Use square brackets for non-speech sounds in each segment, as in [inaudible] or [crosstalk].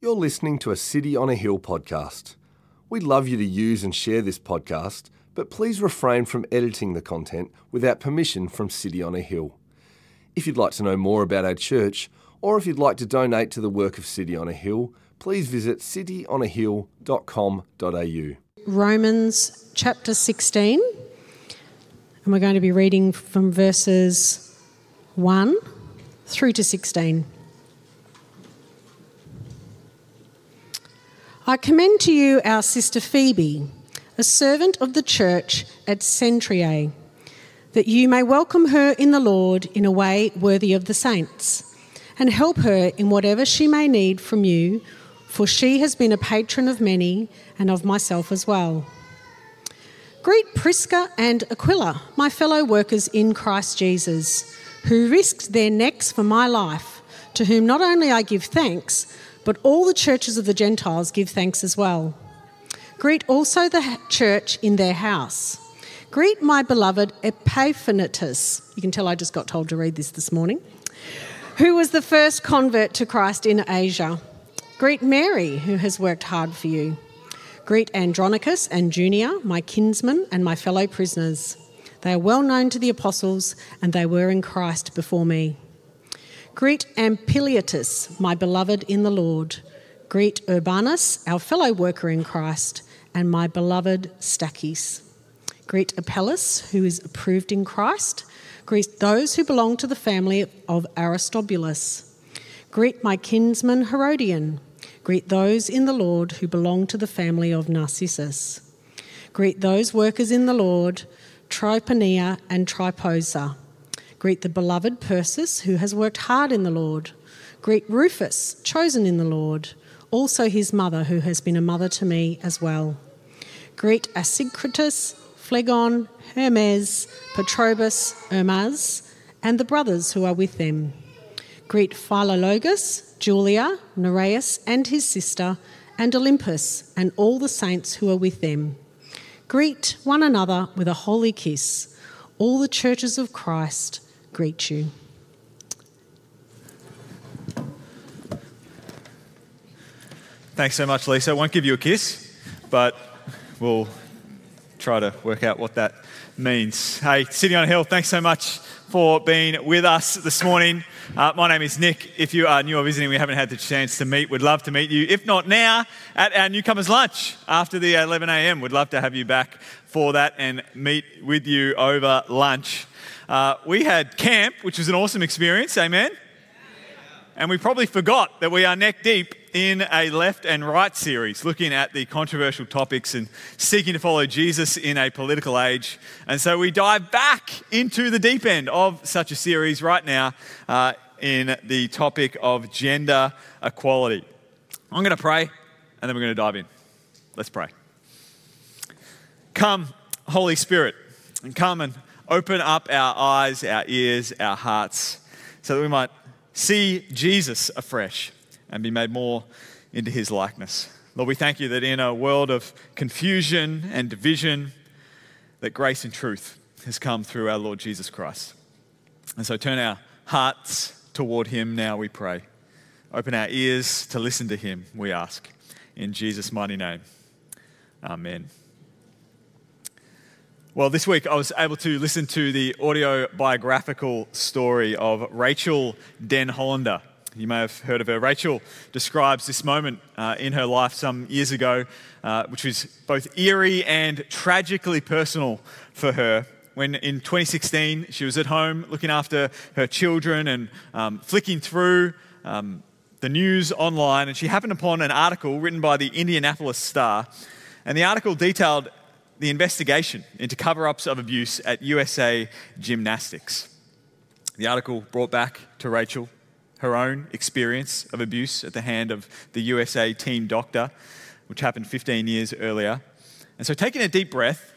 You're listening to a City on a Hill podcast. We'd love you to use and share this podcast, but please refrain from editing the content without permission from City on a Hill. If you'd like to know more about our church, or if you'd like to donate to the work of City on a Hill, please visit cityonahill.com.au. Romans chapter 16, and we're going to be reading from verses 1 through to 16. I commend to you our sister Phoebe, a servant of the church at Cenchreae, that you may welcome her in the Lord in a way worthy of the saints, and help her in whatever she may need from you, for she has been a patron of many and of myself as well. Greet Prisca and Aquila, my fellow workers in Christ Jesus, who risked their necks for my life, to whom not only I give thanks, but all the churches of the Gentiles give thanks as well. Greet also the church in their house. Greet my beloved Epaphroditus. You can tell I just got told to read this this morning. Who was the first convert to Christ in Asia? Greet Mary, who has worked hard for you. Greet Andronicus and Junia, my kinsmen and my fellow prisoners. They are well known to the apostles, and they were in Christ before me. Greet Ampliatus, my beloved in the Lord. Greet Urbanus, our fellow worker in Christ, and my beloved Stachys. Greet Apelles, who is approved in Christ. Greet those who belong to the family of Aristobulus. Greet my kinsman Herodion. Greet those in the Lord who belong to the family of Narcissus. Greet those workers in the Lord, Tryphaena and Tryphosa. Greet the beloved Persis, who has worked hard in the Lord. Greet Rufus, chosen in the Lord, also his mother, who has been a mother to me as well. Greet Asyncritus, Phlegon, Hermes, Patrobas, Hermas, and the brothers who are with them. Greet Philologus, Julia, Nereus, and his sister, and Olympas, and all the saints who are with them. Greet one another with a holy kiss. All the churches of Christ greet you. Thanks so much, Lisa. I won't give you a kiss, but we'll try to work out what that means. Hey, City on a Hill, thanks so much for being with us this morning. Uh, my name is Nick. If you are new or visiting, we haven't had the chance to meet. We'd love to meet you. If not now, at our newcomers' lunch after the 11 a.m. We'd love to have you back for that and meet with you over lunch. Uh, we had camp, which was an awesome experience. Amen. And we probably forgot that we are neck deep in a left and right series looking at the controversial topics and seeking to follow Jesus in a political age. And so we dive back into the deep end of such a series right now uh, in the topic of gender equality. I'm going to pray and then we're going to dive in. Let's pray. Come, Holy Spirit, and come and open up our eyes, our ears, our hearts, so that we might see Jesus afresh and be made more into his likeness. Lord, we thank you that in a world of confusion and division, that grace and truth has come through our Lord Jesus Christ. And so turn our hearts toward him now, we pray. Open our ears to listen to him, we ask. In Jesus' mighty name. Amen. Well, this week I was able to listen to the audio biographical story of Rachel Denhollander. You may have heard of her. Rachel describes this moment uh, in her life some years ago, uh, which was both eerie and tragically personal for her. When in 2016 she was at home looking after her children and um, flicking through um, the news online, and she happened upon an article written by the Indianapolis Star. And the article detailed the investigation into cover ups of abuse at USA Gymnastics. The article brought back to Rachel her own experience of abuse at the hand of the USA team doctor, which happened 15 years earlier. And so, taking a deep breath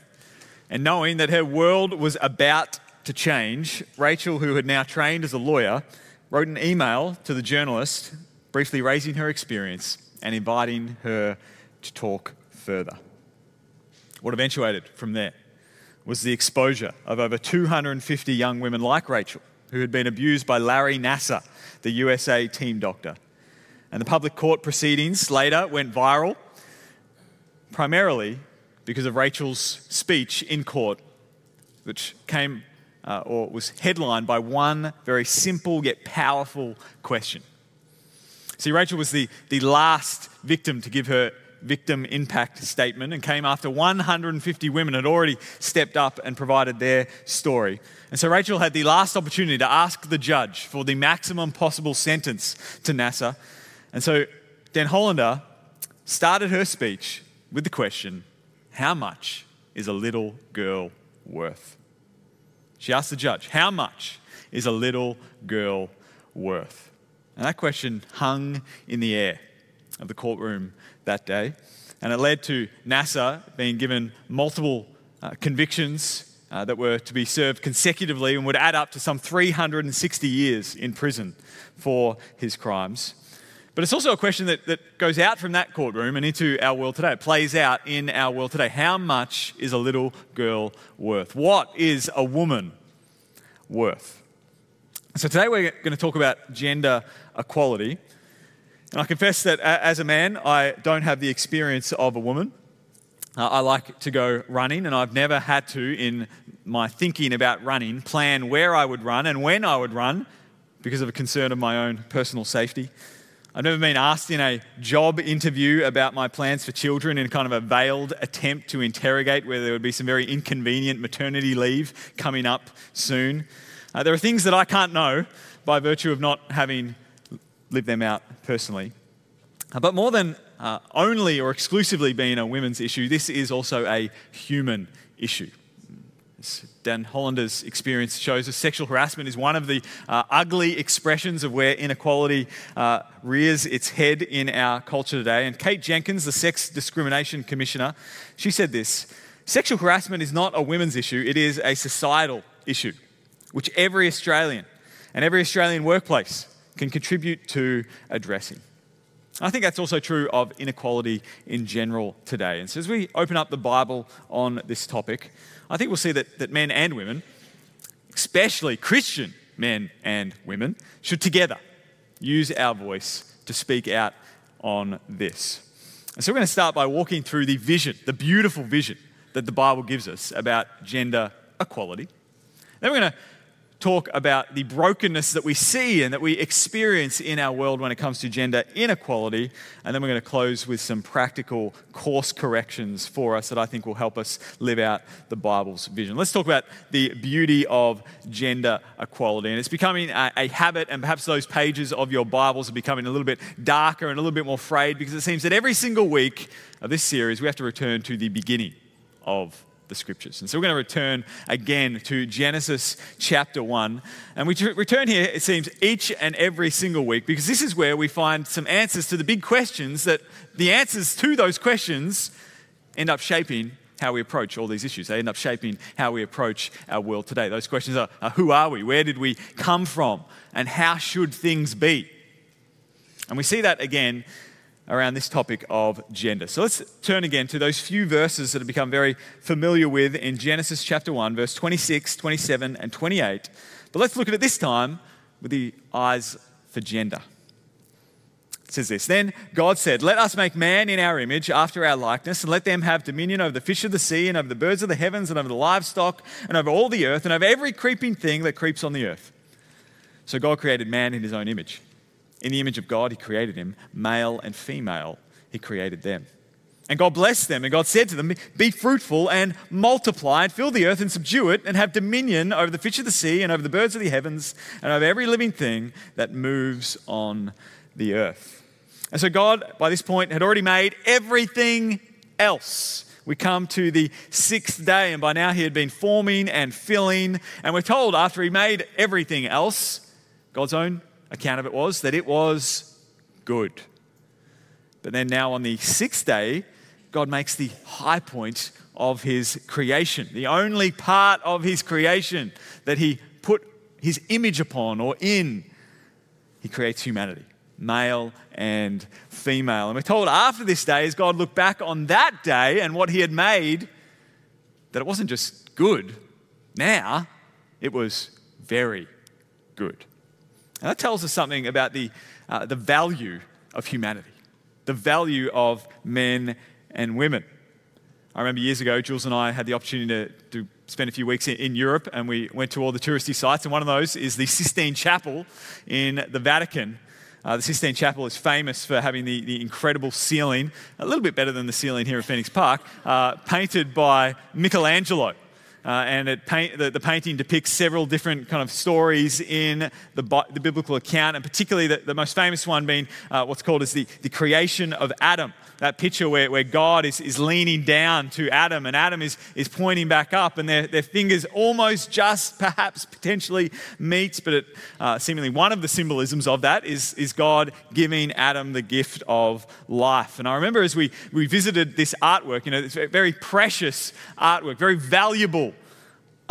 and knowing that her world was about to change, Rachel, who had now trained as a lawyer, wrote an email to the journalist, briefly raising her experience and inviting her to talk further. What eventuated from there was the exposure of over 250 young women like Rachel who had been abused by Larry Nassar, the USA team doctor. And the public court proceedings later went viral, primarily because of Rachel's speech in court, which came uh, or was headlined by one very simple yet powerful question. See, Rachel was the, the last victim to give her victim impact statement and came after 150 women had already stepped up and provided their story. And so Rachel had the last opportunity to ask the judge for the maximum possible sentence to Nassar. And so Denhollander started her speech with the question How much is a little girl worth? She asked the judge, How much is a little girl worth? And that question hung in the air of the courtroom that day. And it led to Nassar being given multiple uh, convictions uh, that were to be served consecutively and would add up to some 360 years in prison for his crimes. But it's also a question that, that goes out from that courtroom and into our world today. It plays out in our world today. How much is a little girl worth? What is a woman worth? So today we're going to talk about gender equality. And I confess that as a man, I don't have the experience of a woman. Uh, I like to go running, and I've never had to, in my thinking about running, plan where I would run and when I would run because of a concern of my own personal safety. I've never been asked in a job interview about my plans for children in kind of a veiled attempt to interrogate whether there would be some very inconvenient maternity leave coming up soon. Uh, there are things that I can't know by virtue of not having live them out personally. Uh, but more than uh, only or exclusively being a women's issue, this is also a human issue. As Denhollander's experience shows us sexual harassment is one of the uh, ugly expressions of where inequality uh, rears its head in our culture today. And Kate Jenkins, the Sex Discrimination Commissioner, she said this Sexual harassment is not a women's issue, it is a societal issue, which every Australian and every Australian workplace can contribute to addressing. I think that's also true of inequality in general today. And so, as we open up the Bible on this topic, I think we'll see that, that men and women, especially Christian men and women, should together use our voice to speak out on this. And so, we're going to start by walking through the vision, the beautiful vision that the Bible gives us about gender equality. Then, we're going to talk about the brokenness that we see and that we experience in our world when it comes to gender inequality. And then we're going to close with some practical course corrections for us that I think will help us live out the Bible's vision. Let's talk about the beauty of gender equality. And it's becoming a, a habit, and perhaps those pages of your Bibles are becoming a little bit darker and a little bit more frayed because it seems that every single week of this series we have to return to the beginning of the scriptures. And so we're going to return again to Genesis chapter 1. And we return here, it seems, each and every single week because this is where we find some answers to the big questions that the answers to those questions end up shaping how we approach all these issues. They end up shaping how we approach our world today. Those questions are, are who are we? Where did we come from? And how should things be? And we see that again around this topic of gender. So let's turn again to those few verses that have become very familiar with in Genesis chapter 1, verse 26, 27, and 28. But let's look at it this time with the eyes for gender. It says this Then God said, Let us make man in our image, after our likeness, and let them have dominion over the fish of the sea, and over the birds of the heavens, and over the livestock, and over all the earth, and over every creeping thing that creeps on the earth. So God created man in his own image. In the image of God, He created him, male and female, He created them. And God blessed them, and God said to them, Be fruitful and multiply, and fill the earth and subdue it, and have dominion over the fish of the sea, and over the birds of the heavens, and over every living thing that moves on the earth. And so, God, by this point, had already made everything else. We come to the sixth day, and by now he had been forming and filling. And we're told after he made everything else, God's own account of it was that it was good. But then now on the sixth day, God makes the high point of his creation, the only part of his creation that he put his image upon or in. He creates humanity, male and female. And we're told after this day, as God looked back on that day and what he had made, that it wasn't just good, now it was very good. And that tells us something about the, uh, the value of humanity, the value of men and women. I remember years ago, Jules and I had the opportunity to, to spend a few weeks in, in, Europe, and we went to all the touristy sites. And one of those is the Sistine Chapel in the Vatican. Uh, the Sistine Chapel is famous for having the, the incredible ceiling, a little bit better than the ceiling here at Phoenix Park, uh, painted by Michelangelo. Uh, and paint, the, the, painting depicts several different kind of stories in the, the biblical account, and particularly the, the most famous one being uh, what's called as the, the creation of Adam that picture where, where God is, is leaning down to Adam and Adam is, is pointing back up and their, their fingers almost just perhaps potentially meet, but it, uh, seemingly one of the symbolisms of that is, is God giving Adam the gift of life. And I remember as we, we visited this artwork, you know, it's very precious artwork, very valuable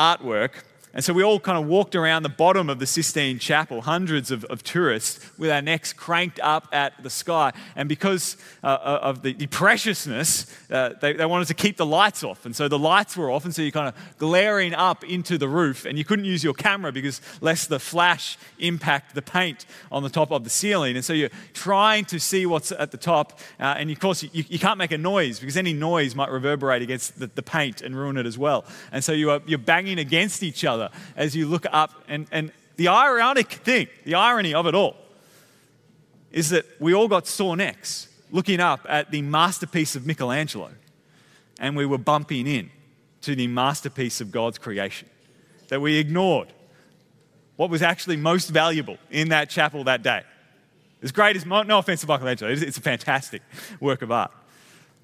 artwork. And so we all kind of walked around the bottom of the Sistine Chapel, hundreds of, of tourists, with our necks cranked up at the sky. And because uh, uh, of the, the preciousness, uh, they, they wanted to keep the lights off. And so the lights were off, and so you're kind of glaring up into the roof. And you couldn't use your camera because lest the flash impact the paint on the top of the ceiling. And so you're trying to see what's at the top. Uh, and of course, you, you, can't make a noise because any noise might reverberate against the, the paint and ruin it as well. And so you are, you're banging against each other as you look up. And, and the ironic thing, the irony of it all, is that we all got sore necks looking up at the masterpiece of Michelangelo, and we were bumping in to the masterpiece of God's creation. That we ignored what was actually most valuable in that chapel that day. As great as, no offense to Michelangelo, it's a fantastic [laughs] work of art.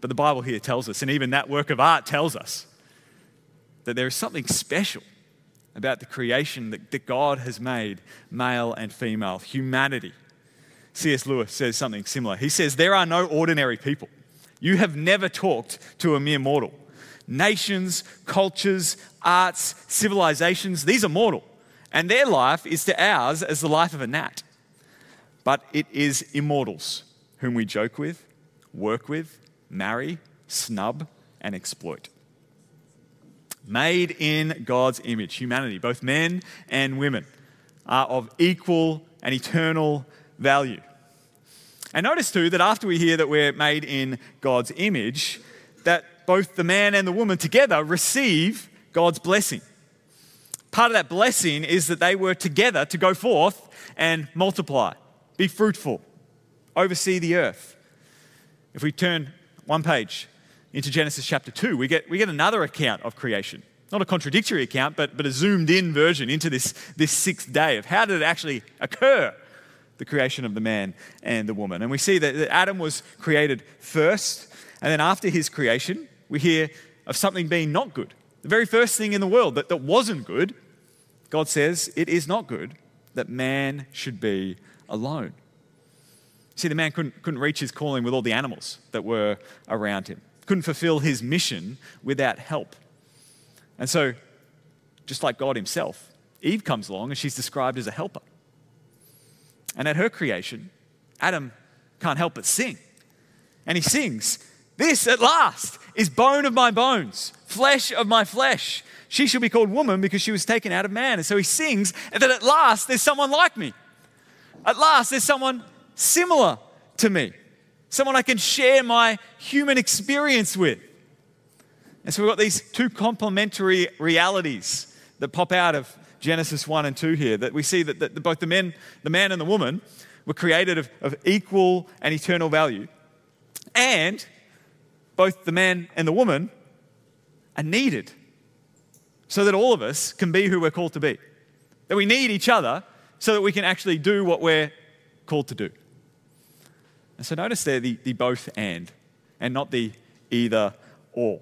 But the Bible here tells us, and even that work of art tells us, that there is something special about the creation that, that God has made, male and female, humanity. C.S. Lewis says something similar. He says, There are no ordinary people. You have never talked to a mere mortal. Nations, cultures, arts, civilizations, these are mortal, and their life is to ours as the life of a gnat. But it is immortals whom we joke with, work with, marry, snub, and exploit made in God's image, humanity, both men and women, are of equal and eternal value. And notice too that after we hear that we're made in God's image, that both the man and the woman together receive God's blessing. Part of that blessing is that they were together to go forth and multiply, be fruitful, oversee the earth. If we turn one page into Genesis chapter 2, we get, we get another account of creation. Not a contradictory account, but, but a zoomed in version into this, this sixth day of how did it actually occur, the creation of the man and the woman. And we see that, that Adam was created first, and then after his creation, we hear of something being not good. The very first thing in the world that, that wasn't good, God says, it is not good that man should be alone. See, the man couldn't, couldn't reach his calling with all the animals that were around him couldn't fulfill his mission without help. And so, just like God himself, Eve comes along and she's described as a helper. And at her creation, Adam can't help but sing. And he sings, This at last is bone of my bones, flesh of my flesh. She shall be called woman because she was taken out of man. And so he sings that at last there's someone like me. At last there's someone similar to me someone I can share my human experience with. And so we've got these two complementary realities that pop out of Genesis 1 and 2 here that we see that, that both the men, the man and the woman were created of, of equal and eternal value. And both the man and the woman are needed so that all of us can be who we're called to be. That we need each other so that we can actually do what we're called to do. And so notice there the, the both and, and not the either or.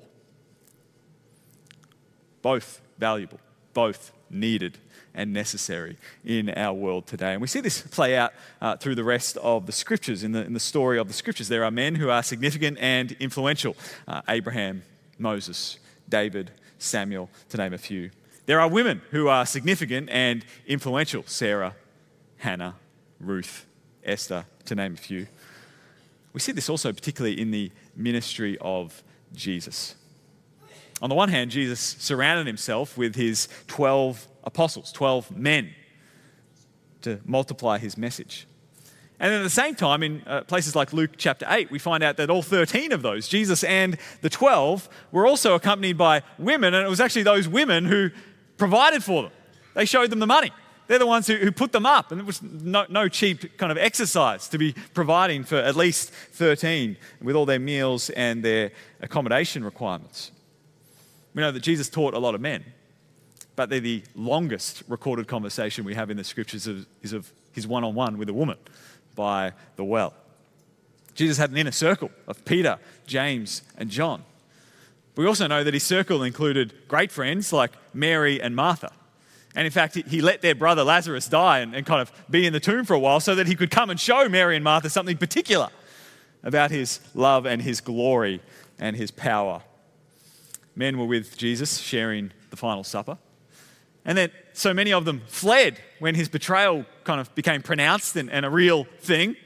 Both valuable, both needed and necessary in our world today. And we see this play out uh, through the rest of the scriptures. In the, in the story of the scriptures, there are men who are significant and influential uh, Abraham, Moses, David, Samuel, to name a few. There are women who are significant and influential Sarah, Hannah, Ruth, Esther, to name a few. We see this also particularly in the ministry of Jesus. On the one hand, Jesus surrounded himself with his 12 apostles, 12 men, to multiply his message. And then at the same time, in uh, places like Luke chapter 8, we find out that all 13 of those, Jesus and the 12, were also accompanied by women, and it was actually those women who provided for them. They showed them the money. They're the ones who, who put them up, and it was no, no cheap kind of exercise to be providing for at least 13 with all their meals and their accommodation requirements. We know that Jesus taught a lot of men, but they're the longest recorded conversation we have in the scriptures of, is of his one on one with a woman by the well. Jesus had an inner circle of Peter, James, and John. We also know that his circle included great friends like Mary and Martha. And in fact, he let their brother Lazarus die and, and, kind of be in the tomb for a while so that he could come and show Mary and Martha something particular about his love and his glory and his power. Men were with Jesus sharing the final supper. And then so many of them fled when his betrayal kind of became pronounced and, and a real thing.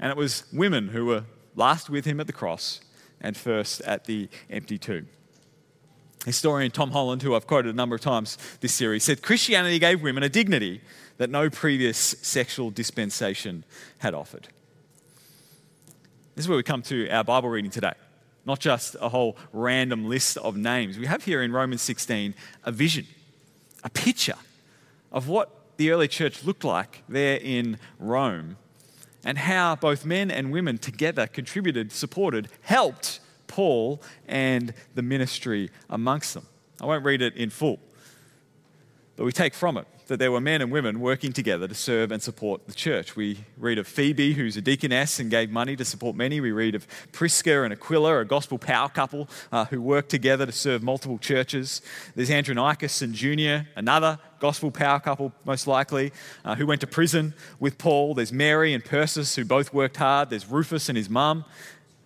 And it was women who were last with him at the cross and first at the empty tomb. Historian Tom Holland, who I've quoted a number of times this series, said Christianity gave women a dignity that no previous sexual dispensation had offered. This is where we come to our Bible reading today. Not just a whole random list of names. We have here in Romans 16 a vision a picture of what the early church looked like there in Rome and how both men and women together contributed, supported, helped Paul and the ministry amongst them. I won't read it in full, but we take from it that there were men and women working together to serve and support the church. We read of Phoebe, who's a deaconess and gave money to support many. We read of Prisca and Aquila, a gospel power couple uh, who worked together to serve multiple churches. There's Andronicus and Junia, another gospel power couple, most likely, uh, who went to prison with Paul. There's Mary and Persis, who both worked hard. There's Rufus and his mum,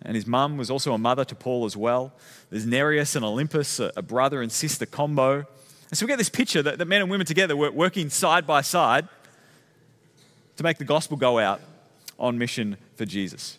and his mum was also a mother to Paul as well. There's Nereus and Olympas, a, brother and sister combo. And so we get this picture that, that men and women together were working side by side to make the gospel go out on mission for Jesus.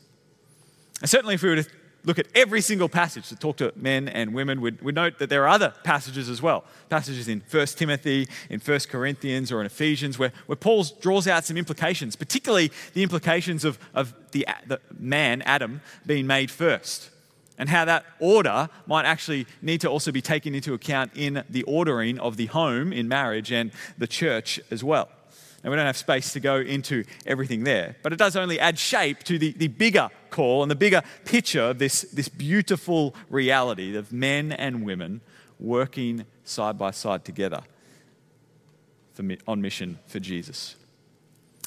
And certainly, if we were to look at every single passage to talk to men and women, we'd, we'd, note that there are other passages as well. Passages in 1 Timothy, in 1 Corinthians, or in Ephesians, where, where Paul draws out some implications, particularly the implications of, of the, the man, Adam, being made first and how that order might actually need to also be taken into account in the ordering of the home in marriage and the church as well. Now, we don't have space to go into everything there, but it does only add shape to the, the bigger call and the bigger picture of this, this beautiful reality of men and women working side by side together for, on mission for Jesus.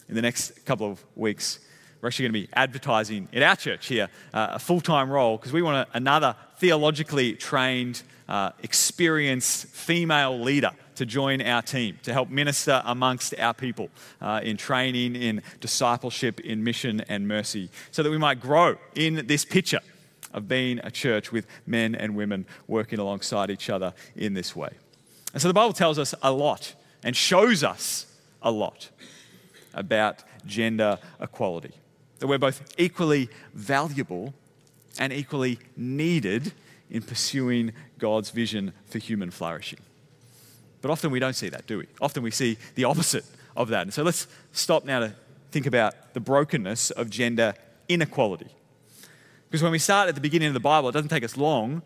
In the next couple of weeks, we're actually going to be advertising in our church here uh, a full time role because we want a, another theologically trained, uh, experienced female leader to join our team to help minister amongst our people uh, in training, in discipleship, in mission and mercy, so that we might grow in this picture of being a church with men and women working alongside each other in this way. And so the Bible tells us a lot and shows us a lot about gender equality that we're both equally valuable and equally needed in pursuing God's vision for human flourishing. But often we don't see that, do we? Often we see the opposite of that. And so let's stop now to think about the brokenness of gender inequality. Because when we start at the beginning of the Bible, it doesn't take us long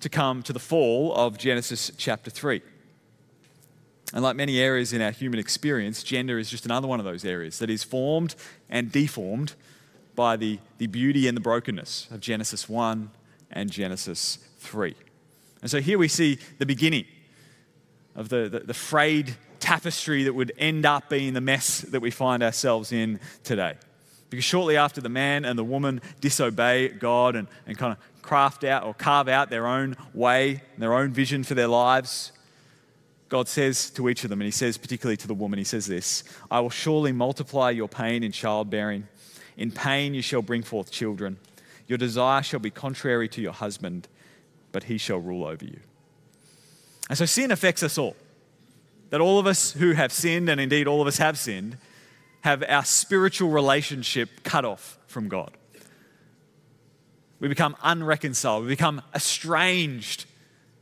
to come to the fall of Genesis chapter 3. And like many areas in our human experience, gender is just another one of those areas that is formed and deformed by the, the beauty and the brokenness of Genesis 1 and Genesis 3. And so here we see the beginning of the, the, the frayed tapestry that would end up being the mess that we find ourselves in today. Because shortly after the man and the woman disobey God and, and kind of craft out or carve out their own way, and their own vision for their lives, God says to each of them, and He says particularly to the woman, He says this I will surely multiply your pain in childbearing. In pain you shall bring forth children. Your desire shall be contrary to your husband, but he shall rule over you. And so sin affects us all. That all of us who have sinned, and indeed all of us have sinned, have our spiritual relationship cut off from God. We become unreconciled, we become estranged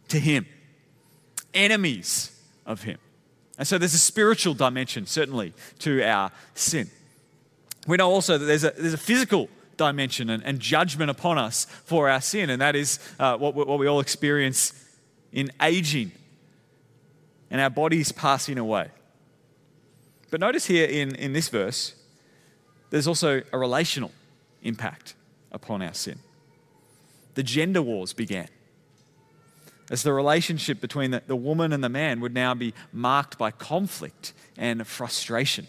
to Him, enemies of Him. And so there's a spiritual dimension, certainly, to our sin. We know also that there's a, there's a physical dimension and, and judgment upon us for our sin, and that is uh, what, what we all experience in aging and our bodies passing away. But notice here in, in this verse, there's also a relational impact upon our sin. The gender wars began as the relationship between the, the woman and the man would now be marked by conflict and frustration.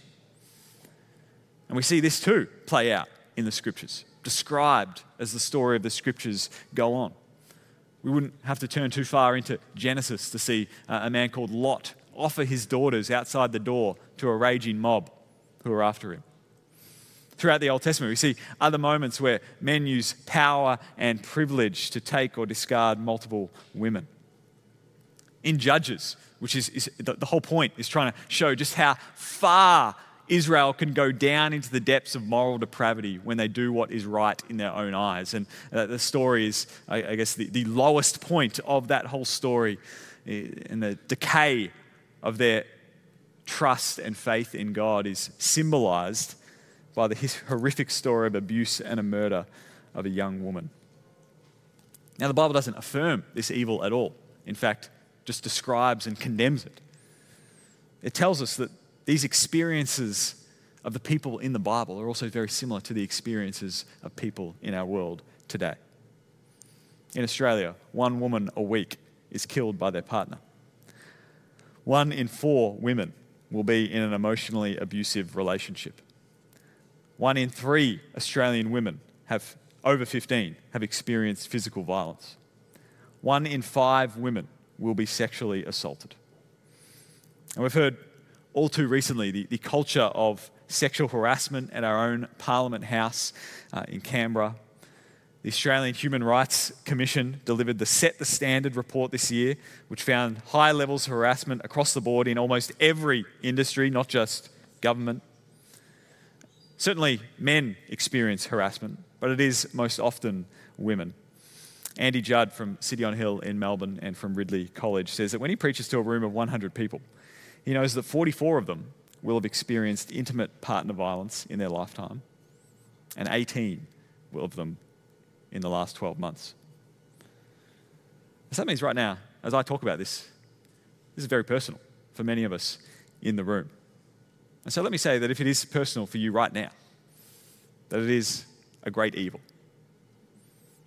And we see this too play out in the scriptures, described as the story of the scriptures go on. We wouldn't have to turn too far into Genesis to see uh, a man called Lot offer his daughters outside the door to a raging mob who are after him. Throughout the Old Testament, we see other moments where men use power and privilege to take or discard multiple women. In Judges, which is, is the, the whole point, is trying to show just how far Israel can go down into the depths of moral depravity when they do what is right in their own eyes. And uh, the story is, I, guess, the, the, lowest point of that whole story and the decay of their trust and faith in God is symbolized by the horrific story of abuse and a murder of a young woman. Now, the Bible doesn't affirm this evil at all. In fact, just describes and condemns it. It tells us that these experiences of the people in the Bible are also very similar to the experiences of people in our world today. In Australia, one woman a week is killed by their partner. One in four women will be in an emotionally abusive relationship. One in three Australian women have over 15 have experienced physical violence. One in five women will be sexually assaulted. And we've heard all too recently the, the culture of sexual harassment at our own Parliament House uh, in Canberra. The Australian Human Rights Commission delivered the Set the Standard report this year, which found high levels of harassment across the board in almost every industry, not just government. Certainly, men experience harassment, but it is most often women. Andy Judd from City on Hill in Melbourne and from Ridley College says that when he preaches to a room of 100 people, he knows that 44 of them will have experienced intimate partner violence in their lifetime, and 18 of them in the last 12 months. So that means right now, as I talk about this, this is very personal for many of us in the room. And so let me say that if it is personal for you right now, that it is a great evil.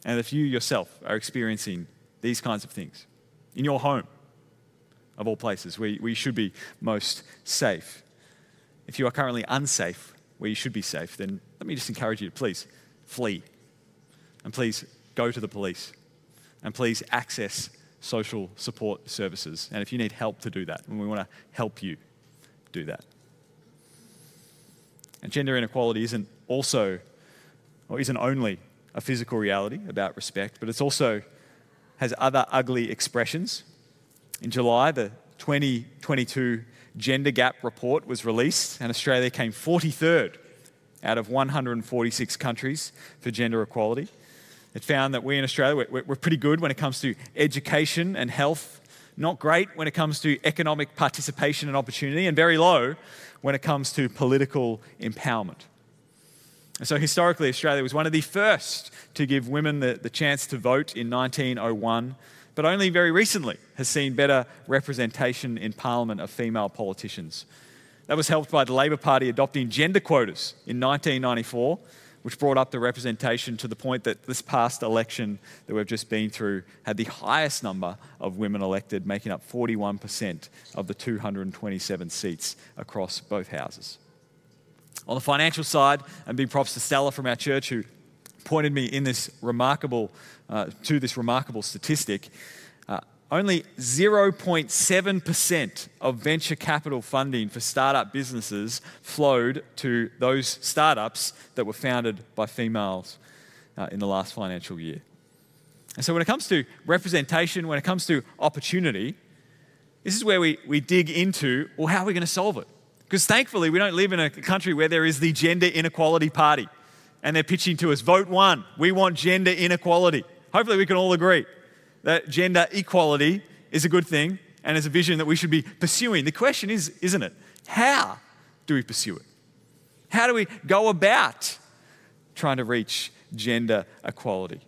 And if you yourself are experiencing these kinds of things in your home, of all places, where you should be most safe. If you are currently unsafe, where you should be safe, then let me just encourage you to please flee. And please go to the police. And please access social support services. And if you need help to do that, and we want to help you do that. And gender inequality isn't also, or isn't only a physical reality about respect, but it's also has other ugly expressions in July, the 2022 Gender Gap Report was released, and Australia came 43rd out of 146 countries for gender equality. It found that we in Australia, we're, pretty good when it comes to education and health, not great when it comes to economic participation and opportunity, and very low when it comes to political empowerment. So, historically, Australia was one of the first to give women the, the chance to vote in 1901 but only very recently has seen better representation in Parliament of female politicians. That was helped by the Labor Party adopting gender quotas in 1994, which brought up the representation to the point that this past election that we've just been through had the highest number of women elected, making up 41% of the 227 seats across both houses. On the financial side, and big props to Stella from our church who pointed me in this remarkable, uh, to this remarkable statistic. Uh, only 0.7% of venture capital funding for startup businesses flowed to those startups that were founded by females uh, in the last financial year. And so, when it comes to representation, when it comes to opportunity, this is where we, we dig into well, how are we going to solve it? Because thankfully, we don't live in a country where there is the gender inequality party and they're pitching to us vote one. We want gender inequality. Hopefully, we can all agree that gender equality is a good thing and is a vision that we should be pursuing. The question is, isn't it? How do we pursue it? How do we go about trying to reach gender equality?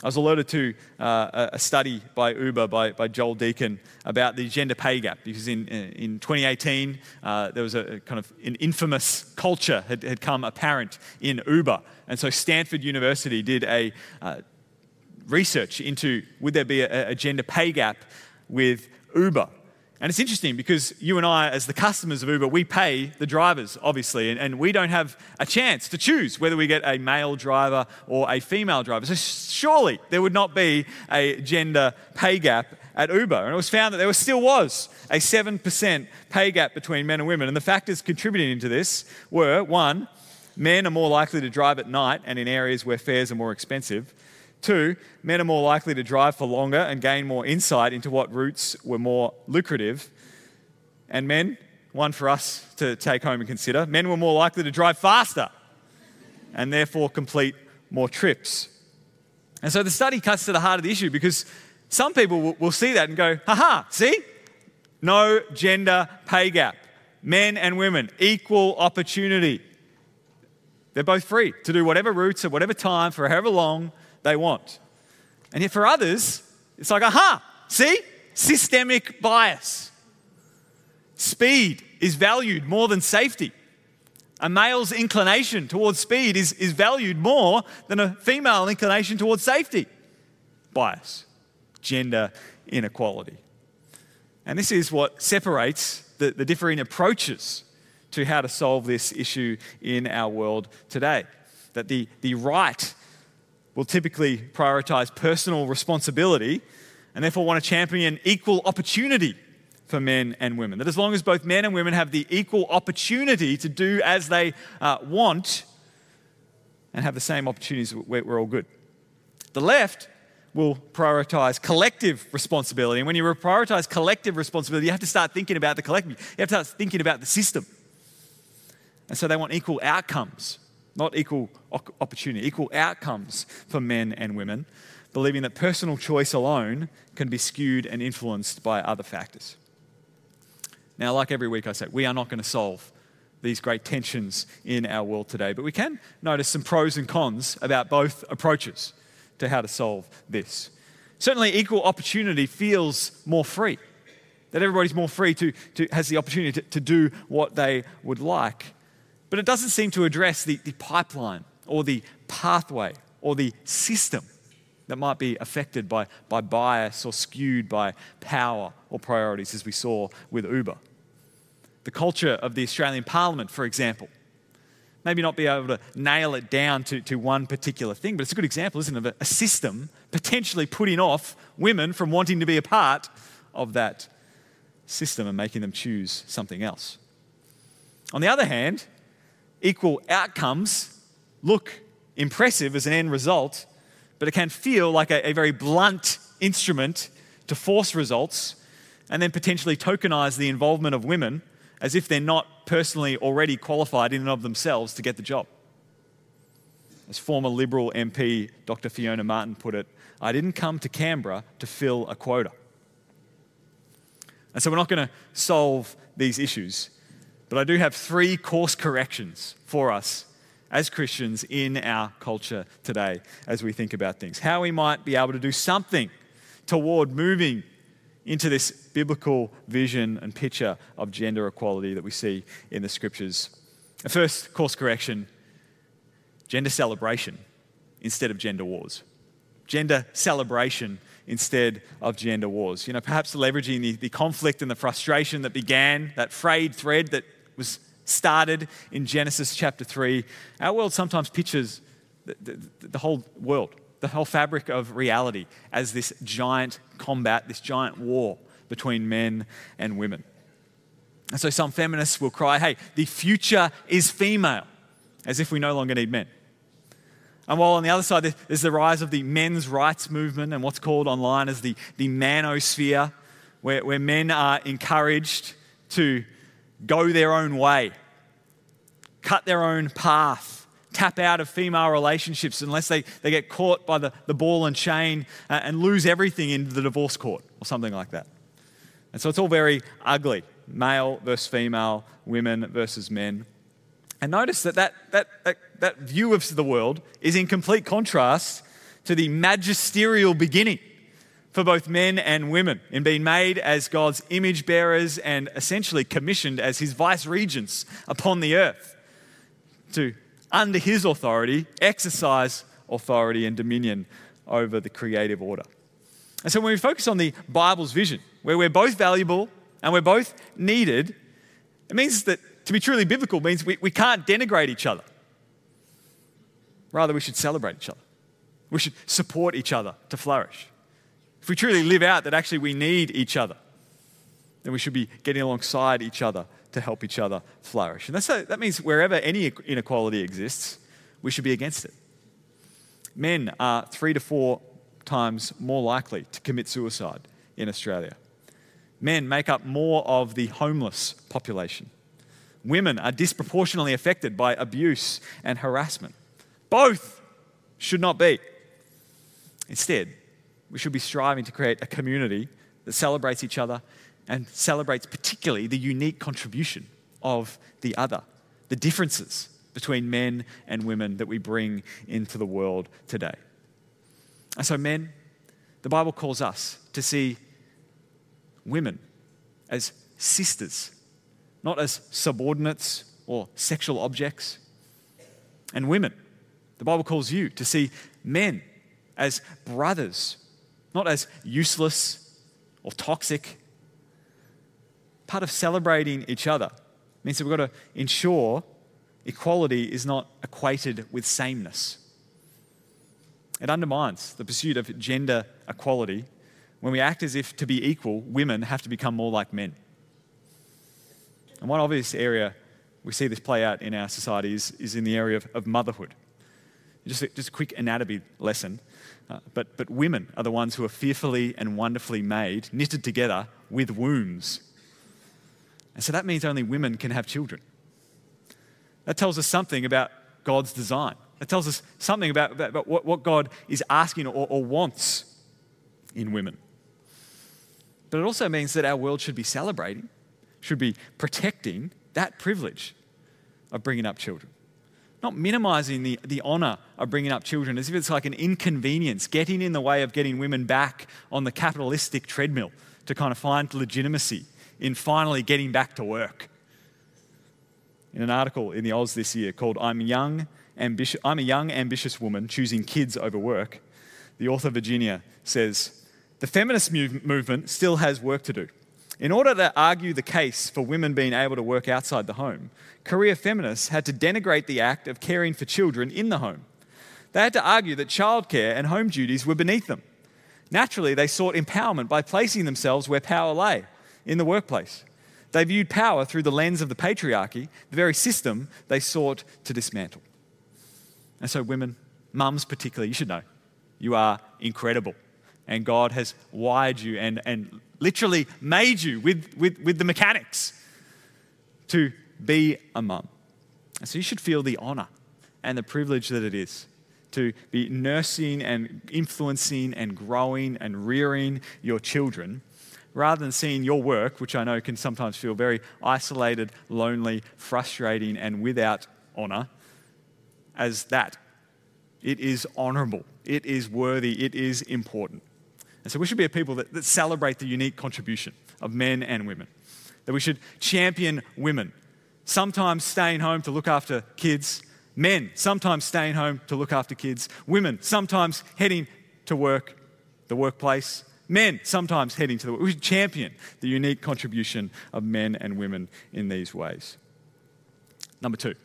I was alerted to uh, a study by Uber, by, by Joel Deacon, about the gender pay gap because in, in 2018 uh, there was a kind of an infamous culture had, had come apparent in Uber. And so Stanford University did a uh, research into would there be a, a gender pay gap with Uber. And it's interesting because you and I, as the customers of Uber, we pay the drivers, obviously, and, and, we don't have a chance to choose whether we get a male driver or a female driver. So surely there would not be a gender pay gap at Uber. And it was found that there still was a 7% pay gap between men and women. And the factors contributing to this were one, men are more likely to drive at night and in areas where fares are more expensive. Two, men are more likely to drive for longer and gain more insight into what routes were more lucrative. And men, one for us to take home and consider, men were more likely to drive faster and therefore complete more trips. And so the study cuts to the heart of the issue because some people will, see that and go, haha, see? No gender pay gap. Men and women, equal opportunity. They're both free to do whatever routes at whatever time for however long they want. And yet for others, it's like, aha, see? Systemic bias. Speed is valued more than safety. A male's inclination towards speed is, is valued more than a female inclination towards safety. Bias, gender inequality. And this is what separates the, the differing approaches to how to solve this issue in our world today. That the, the right will typically prioritize personal responsibility and therefore want to champion equal opportunity for men and women. That as long as both men and women have the equal opportunity to do as they uh, want and have the same opportunities, we're, we're all good. The left will prioritize collective responsibility. And when you prioritize collective responsibility, you have to start thinking about the collective. You have to start thinking about the system. And so they want equal outcomes not equal opportunity, equal outcomes for men and women, believing that personal choice alone can be skewed and influenced by other factors. Now, like every week I say, we are not going to solve these great tensions in our world today, but we can notice some pros and cons about both approaches to how to solve this. Certainly, equal opportunity feels more free, that everybody's more free to, to has the opportunity to, to do what they would like. But it doesn't seem to address the, the pipeline or the pathway or the system that might be affected by, by bias or skewed by power or priorities, as we saw with Uber. The culture of the Australian Parliament, for example, maybe not be able to nail it down to, to one particular thing, but it's a good example, isn't it, of a, a system potentially putting off women from wanting to be a part of that system and making them choose something else. On the other hand, equal outcomes look impressive as an end result, but it can feel like a, a very blunt instrument to force results and then potentially tokenize the involvement of women as if they're not personally already qualified in and of themselves to get the job. As former Liberal MP Dr. Fiona Martin put it, I didn't come to Canberra to fill a quota. And so we're not going to solve these issues but I do have three course corrections for us as Christians in our culture today as we think about things. How we might be able to do something toward moving into this biblical vision and picture of gender equality that we see in the scriptures. The first course correction gender celebration instead of gender wars. Gender celebration instead of gender wars. You know, perhaps leveraging the, the conflict and the frustration that began, that frayed thread that was started in Genesis chapter 3. Our world sometimes pictures the, the, the, whole world, the whole fabric of reality, as this giant combat, this giant war between men and women. And so some feminists will cry, hey, the future is female, as if we no longer need men. And while on the other side, there's the rise of the men's rights movement and what's called online as the, the manosphere, where, where men are encouraged to go their own way, cut their own path, tap out of female relationships unless they, they get caught by the, the ball and chain uh, and lose everything in the divorce court or something like that. And so it's all very ugly male versus female, women versus men. And notice that that, that, that that view of the world is in complete contrast to the magisterial beginning for both men and women in being made as God's image bearers and essentially commissioned as his vice regents upon the earth to, under his authority, exercise authority and dominion over the creative order. And so when we focus on the Bible's vision, where we're both valuable and we're both needed, it means that to be truly biblical means we, we can't denigrate each other. Rather, we should celebrate each other. We should support each other to flourish. If we truly live out that actually we need each other, then we should be getting alongside each other to help each other flourish. And a, that means wherever any inequality exists, we should be against it. Men are three to four times more likely to commit suicide in Australia. Men make up more of the homeless population. Women are disproportionately affected by abuse and harassment. Both should not be. Instead, we should be striving to create a community that celebrates each other and celebrates particularly the unique contribution of the other, the differences between men and women that we bring into the world today. And so, men, the Bible calls us to see women as sisters, not as subordinates or sexual objects. And women, the Bible calls you to see men as brothers not as useless or toxic. Part of celebrating each other means that we've got to ensure equality is not equated with sameness. It undermines the pursuit of gender equality when we act as if to be equal, women have to become more like men. And one obvious area we see this play out in our society is, is in the area of, of motherhood. Just a, just a quick anatomy lesson. Uh, but, but women are the ones who are fearfully and wonderfully made, knitted together with wombs. And so that means only women can have children. That tells us something about God's design. That tells us something about, about, about what, what God is asking or, or wants in women. But it also means that our world should be celebrating, should be protecting that privilege of bringing up children not minimizing the, the honor of bringing up children as if it's like an inconvenience, getting in the way of getting women back on the capitalistic treadmill to kind of find legitimacy in finally getting back to work. In an article in the Oz this year called I'm, young, ambitious, I'm a young, ambitious woman choosing kids over work, the author Virginia says, The feminist move- movement still has work to do. In order to argue the case for women being able to work outside the home, career feminists had to denigrate the act of caring for children in the home. They had to argue that childcare and home duties were beneath them. Naturally, they sought empowerment by placing themselves where power lay in the workplace. They viewed power through the lens of the patriarchy, the very system they sought to dismantle. And so, women, mums particularly, you should know, you are incredible. And God has wired you and, and literally made you with, with, with the mechanics to be a mum. And so you should feel the honor and the privilege that it is to be nursing and influencing and growing and rearing your children rather than seeing your work, which I know can sometimes feel very isolated, lonely, frustrating, and without honor, as that. It is honorable, it is worthy, it is important. And so we should be a people that, that celebrate the unique contribution of men and women, that we should champion women. Sometimes staying home to look after kids, men sometimes staying home to look after kids, women sometimes heading to work, the workplace, men sometimes heading to the work. We should champion the unique contribution of men and women in these ways. Number two,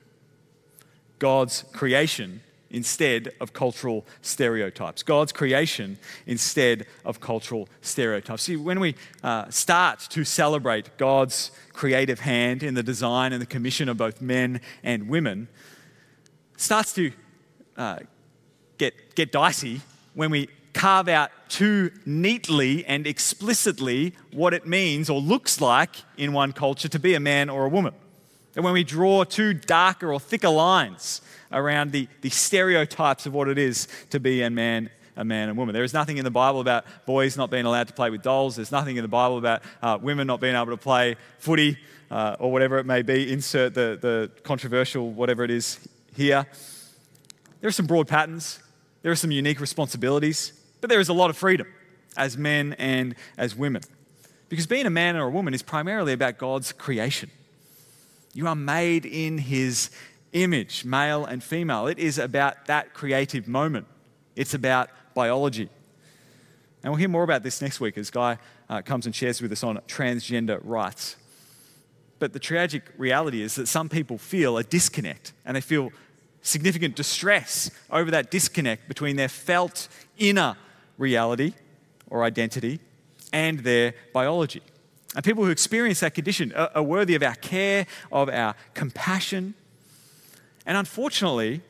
God's creation instead of cultural stereotypes. God's creation instead of cultural stereotypes. See, when we uh, start to celebrate God's creative hand in the design and the commission of both men and women, starts to uh, get, get dicey when we carve out too neatly and explicitly what it means or looks like in one culture to be a man or a woman. And when we draw too darker or thicker lines around the, the stereotypes of what it is to be a man, a man and woman. There is nothing in the Bible about boys not being allowed to play with dolls. There's nothing in the Bible about uh, women not being able to play footy uh, or whatever it may be. Insert the, the controversial whatever it is here. There are some broad patterns, there are some unique responsibilities, but there is a lot of freedom as men and as women. Because being a man or a woman is primarily about God's creation. You are made in His image, male and female. It is about that creative moment, it's about biology. And we'll hear more about this next week as Guy uh, comes and shares with us on transgender rights. But the tragic reality is that some people feel a disconnect and they feel significant distress over that disconnect between their felt inner reality or identity and their biology. And people who experience that condition are, are worthy of our care, of our compassion. And unfortunately,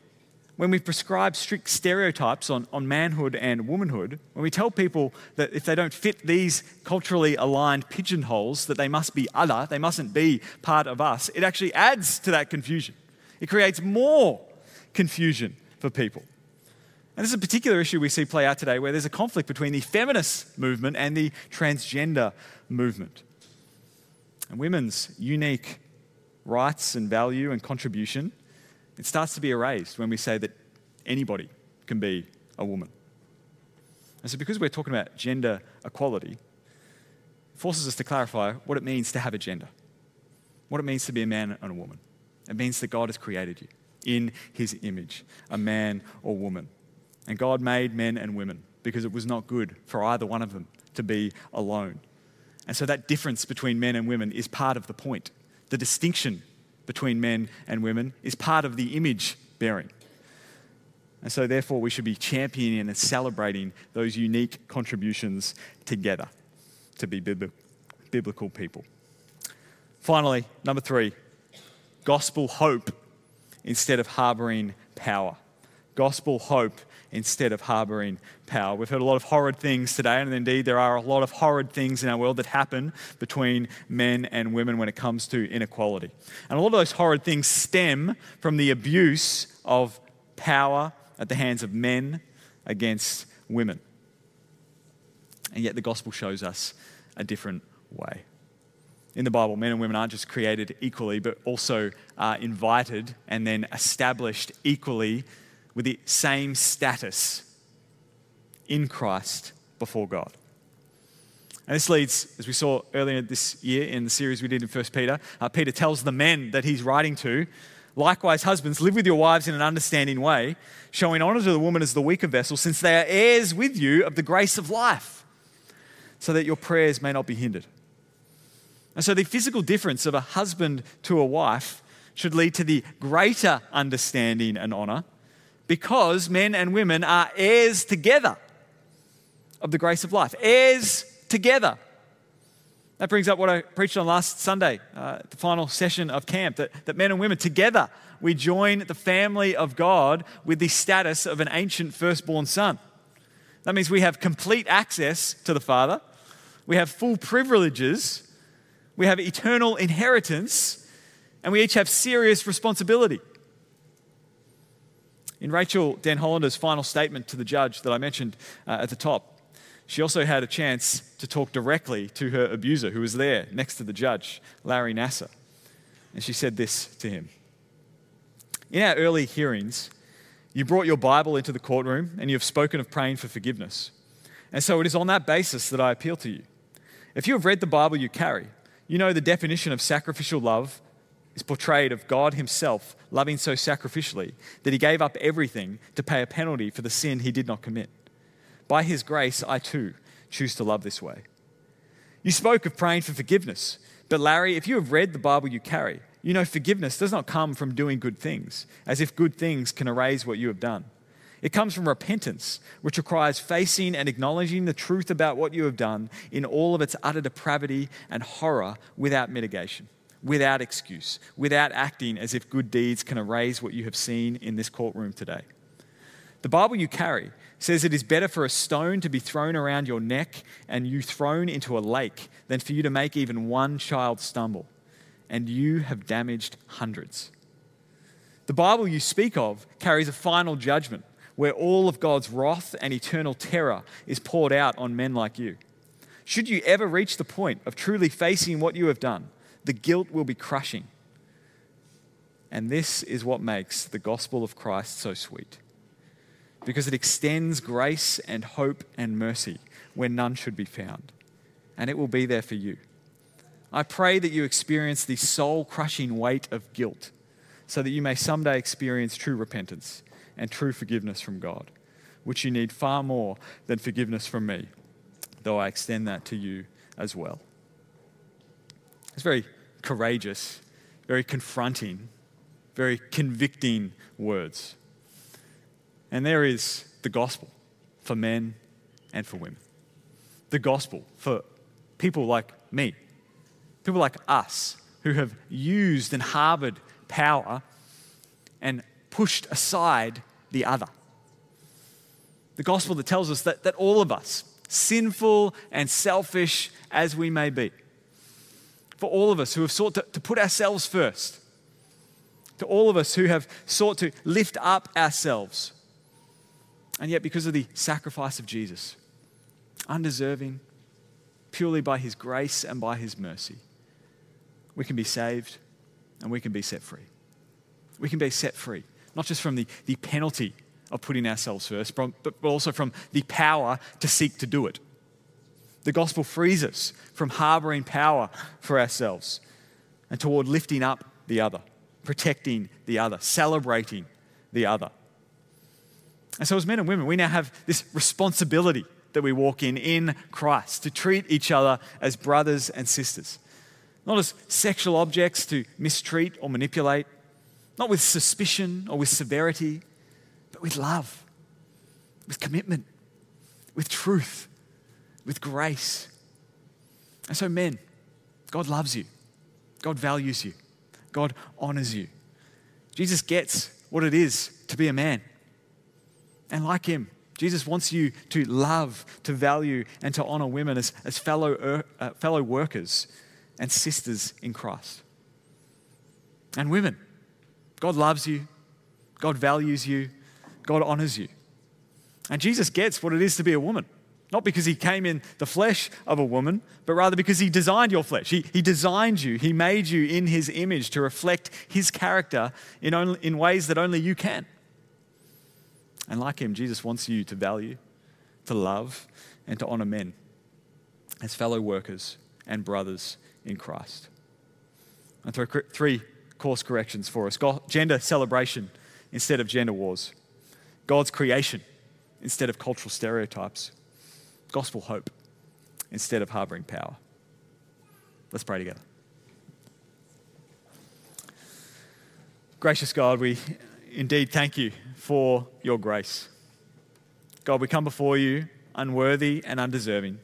when we prescribe strict stereotypes on, on manhood and womanhood, when we tell people that if they don't fit these culturally aligned pigeonholes, that they must be other, they mustn't be part of us, it actually adds to that confusion. It creates more confusion for people. And this is a particular issue we see play out today where there's a conflict between the feminist movement and the transgender movement. And women's unique rights and value and contribution, it starts to be erased when we say that anybody can be a woman. And so, because we're talking about gender equality, it forces us to clarify what it means to have a gender, what it means to be a man and a woman. It means that God has created you in his image, a man or woman. And God made men and women because it was not good for either one of them to be alone. And so that difference between men and women is part of the point. The distinction between men and women is part of the image bearing. And so, therefore, we should be championing and celebrating those unique contributions together to be biblical people. Finally, number three, gospel hope instead of harboring power. Gospel hope instead of harboring power. We've heard a lot of horrid things today, and indeed, there are a lot of horrid things in our world that happen between men and women when it comes to inequality. And a lot of those horrid things stem from the abuse of power at the hands of men against women. And yet, the gospel shows us a different way in the Bible, men and women aren't just created equally, but also invited and then established equally with the same status in Christ before God. And this leads, as we saw earlier this year in the series we did in 1 Peter, uh, Peter tells the men that he's writing to, likewise, husbands, live with your wives in an understanding way, showing honor to the woman as the weaker vessel, since they are heirs with you of the grace of life, so that your prayers may not be hindered. And so the physical difference of a husband to a wife should lead to the greater understanding and honor because men and women are heirs together of the grace of life. Heirs together. That brings up what I preached on last Sunday, uh, the final session of camp, that, that men and women together, we join the family of God with the status of an ancient firstborn son. That means we have complete access to the Father, we have full privileges we have eternal inheritance, and we each have serious responsibility. In Rachel Denhollander's final statement to the judge that I mentioned uh, at the top, she also had a chance to talk directly to her abuser who was there next to the judge, Larry Nassar. And she said this to him In our early hearings, you brought your Bible into the courtroom and you have spoken of praying for forgiveness. And so it is on that basis that I appeal to you. If you have read the Bible you carry, you know, the definition of sacrificial love is portrayed of God Himself loving so sacrificially that He gave up everything to pay a penalty for the sin He did not commit. By His grace, I too choose to love this way. You spoke of praying for forgiveness, but Larry, if you have read the Bible you carry, you know forgiveness does not come from doing good things, as if good things can erase what you have done. It comes from repentance, which requires facing and acknowledging the truth about what you have done in all of its utter depravity and horror without mitigation, without excuse, without acting as if good deeds can erase what you have seen in this courtroom today. The Bible you carry says it is better for a stone to be thrown around your neck and you thrown into a lake than for you to make even one child stumble. And you have damaged hundreds. The Bible you speak of carries a final judgment where all of God's wrath and eternal terror is poured out on men like you. Should you ever reach the point of truly facing what you have done, the guilt will be crushing. And this is what makes the gospel of Christ so sweet. Because it extends grace and hope and mercy where none should be found. And it will be there for you. I pray that you experience the soul crushing weight of guilt so that you may someday experience true repentance and true forgiveness from God, which you need far more than forgiveness from me, though I extend that to you as well. It's very courageous, very confronting, very convicting words. And there is the gospel for men and for women. The gospel for people like me, people like us who have used and harbored power and pushed aside the other. The gospel that tells us that, that all of us, sinful and selfish as we may be, for all of us who have sought to, to put ourselves first, to all of us who have sought to lift up ourselves, and yet because of the sacrifice of Jesus, undeserving, purely by his grace and by his mercy, we can be saved and we can be set free. We can be set free, not just from the, the penalty of putting ourselves first, but also from the power to seek to do it. The gospel frees us from harboring power for ourselves and toward lifting up the other, protecting the other, celebrating the other. And so, as men and women, we now have this responsibility that we walk in in Christ to treat each other as brothers and sisters, not as sexual objects to mistreat or manipulate, not with suspicion or with severity, but with love, with commitment, with truth with grace. And so, men, God loves you, God values you, God honors you. Jesus gets what it is to be a man. And like him, Jesus wants you to love, to value, and to honor women as, as fellow, uh, fellow workers and sisters in Christ. And women, God loves you, God values you, God honors you. And Jesus gets what it is to be a woman. Not because he came in the flesh of a woman, but rather because he designed your flesh. He, he designed you, he made you in his image to reflect his character in, only, in ways that only you can. And like him, Jesus wants you to value, to love, and to honor men as fellow workers and brothers in Christ. And three course corrections for us gender celebration instead of gender wars, God's creation instead of cultural stereotypes gospel hope instead of harboring power. Let's pray together. Gracious God, we indeed thank you for your grace. God, we come before you unworthy and undeserving.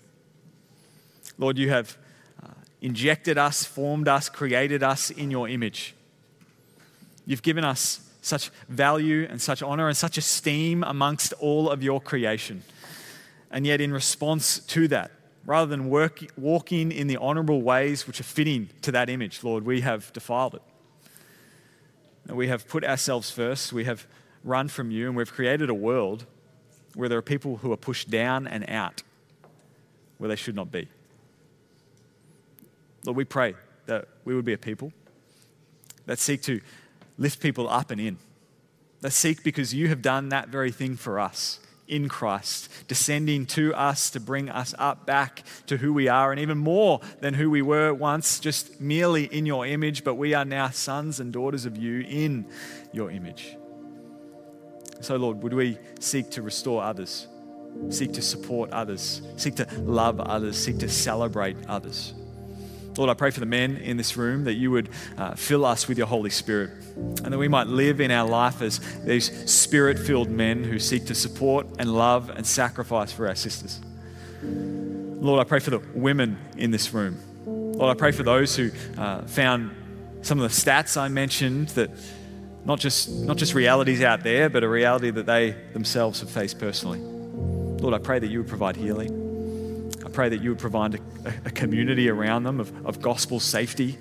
Lord, you have uh, injected us, formed us, created us in your image. You've given us such value and such honor and such esteem amongst all of your creation. And yet, in response to that, rather than work, walking in the honorable ways which are fitting to that image, Lord, we have defiled it. And we have put ourselves first, we have run from you, and we've created a world where there are people who are pushed down and out where they should not be. Lord, we pray that we would be a people that seek to lift people up and in, that seek because you have done that very thing for us in Christ, descending to us to bring us up back to who we are, and even more than who we were once, just merely in your image, but we are now sons and daughters of you in your image. So, Lord, would we seek to restore others, seek to support others, seek to love others, seek to celebrate others? Lord, I pray for the men in this room that you would uh, fill us with your Holy Spirit and that we might live in our life as these spirit filled men who seek to support and love and sacrifice for our sisters. Lord, I pray for the women in this room. Lord, I pray for those who uh, found some of the stats I mentioned that not just, not just realities out there, but a reality that they themselves have faced personally. Lord, I pray that you would provide healing pray that you would provide a, a community around them of, of gospel safety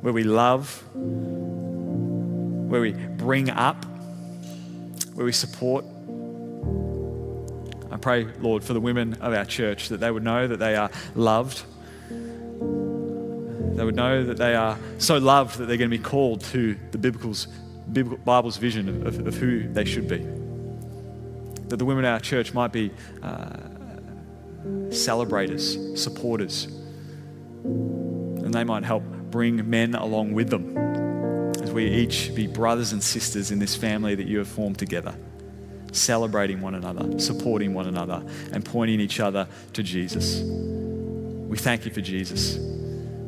where we love, where we bring up, where we support, I pray, Lord, for the women of our church that they would know that they are loved. They would know that they are so loved that they're going to be called to the Biblical's, Biblical, Bible's vision of, of, who they should be. That the women of our church might be uh, celebrators, supporters, and they might help bring men along with them as we each be brothers and sisters in this family that you have formed together, celebrating one another, supporting one another, and pointing each other to Jesus. We thank you for Jesus,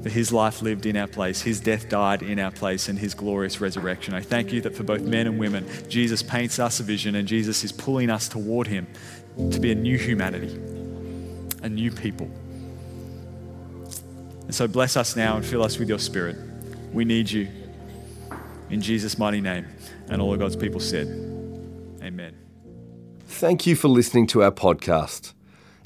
for his life lived in our place, his death died in our place, and his glorious resurrection. I thank you that for both men and women, Jesus paints us a vision and Jesus is pulling us toward him to be a new humanity, a new people. And so bless us now and fill us with your spirit. We need you. In Jesus' mighty name. And all of God's people said, Amen. Thank you for listening to our podcast.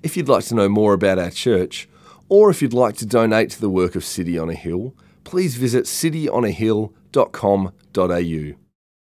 If you'd like to know more about our church, or if you'd like to donate to the work of City on a Hill, please visit cityonahill.com.au.